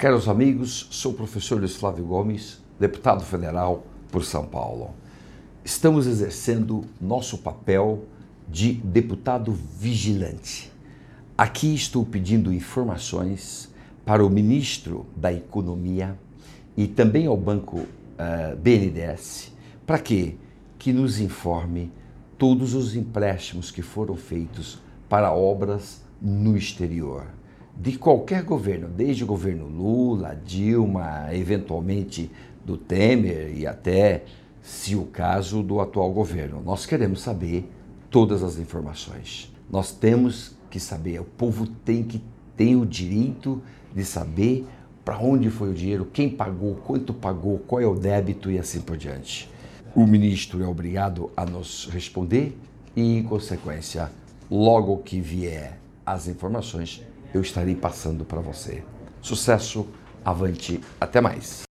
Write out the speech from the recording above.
Caros amigos, sou o professor Luiz Flávio Gomes, deputado federal por São Paulo. Estamos exercendo nosso papel de deputado vigilante. Aqui estou pedindo informações para o ministro da Economia e também ao Banco uh, eh, BNDES, para quê? Que nos informe todos os empréstimos que foram feitos para obras no exterior de qualquer governo, desde o governo Lula, Dilma, eventualmente do Temer e até, se o caso, do atual governo. Nós queremos saber todas as informações. Nós temos que saber, o povo tem que ter o direito de saber para onde foi o dinheiro, quem pagou, quanto pagou, qual é o débito e assim por diante. O ministro é obrigado a nos responder e, em consequência, logo que vier as informações, eu estarei passando para você. Sucesso, avante, até mais.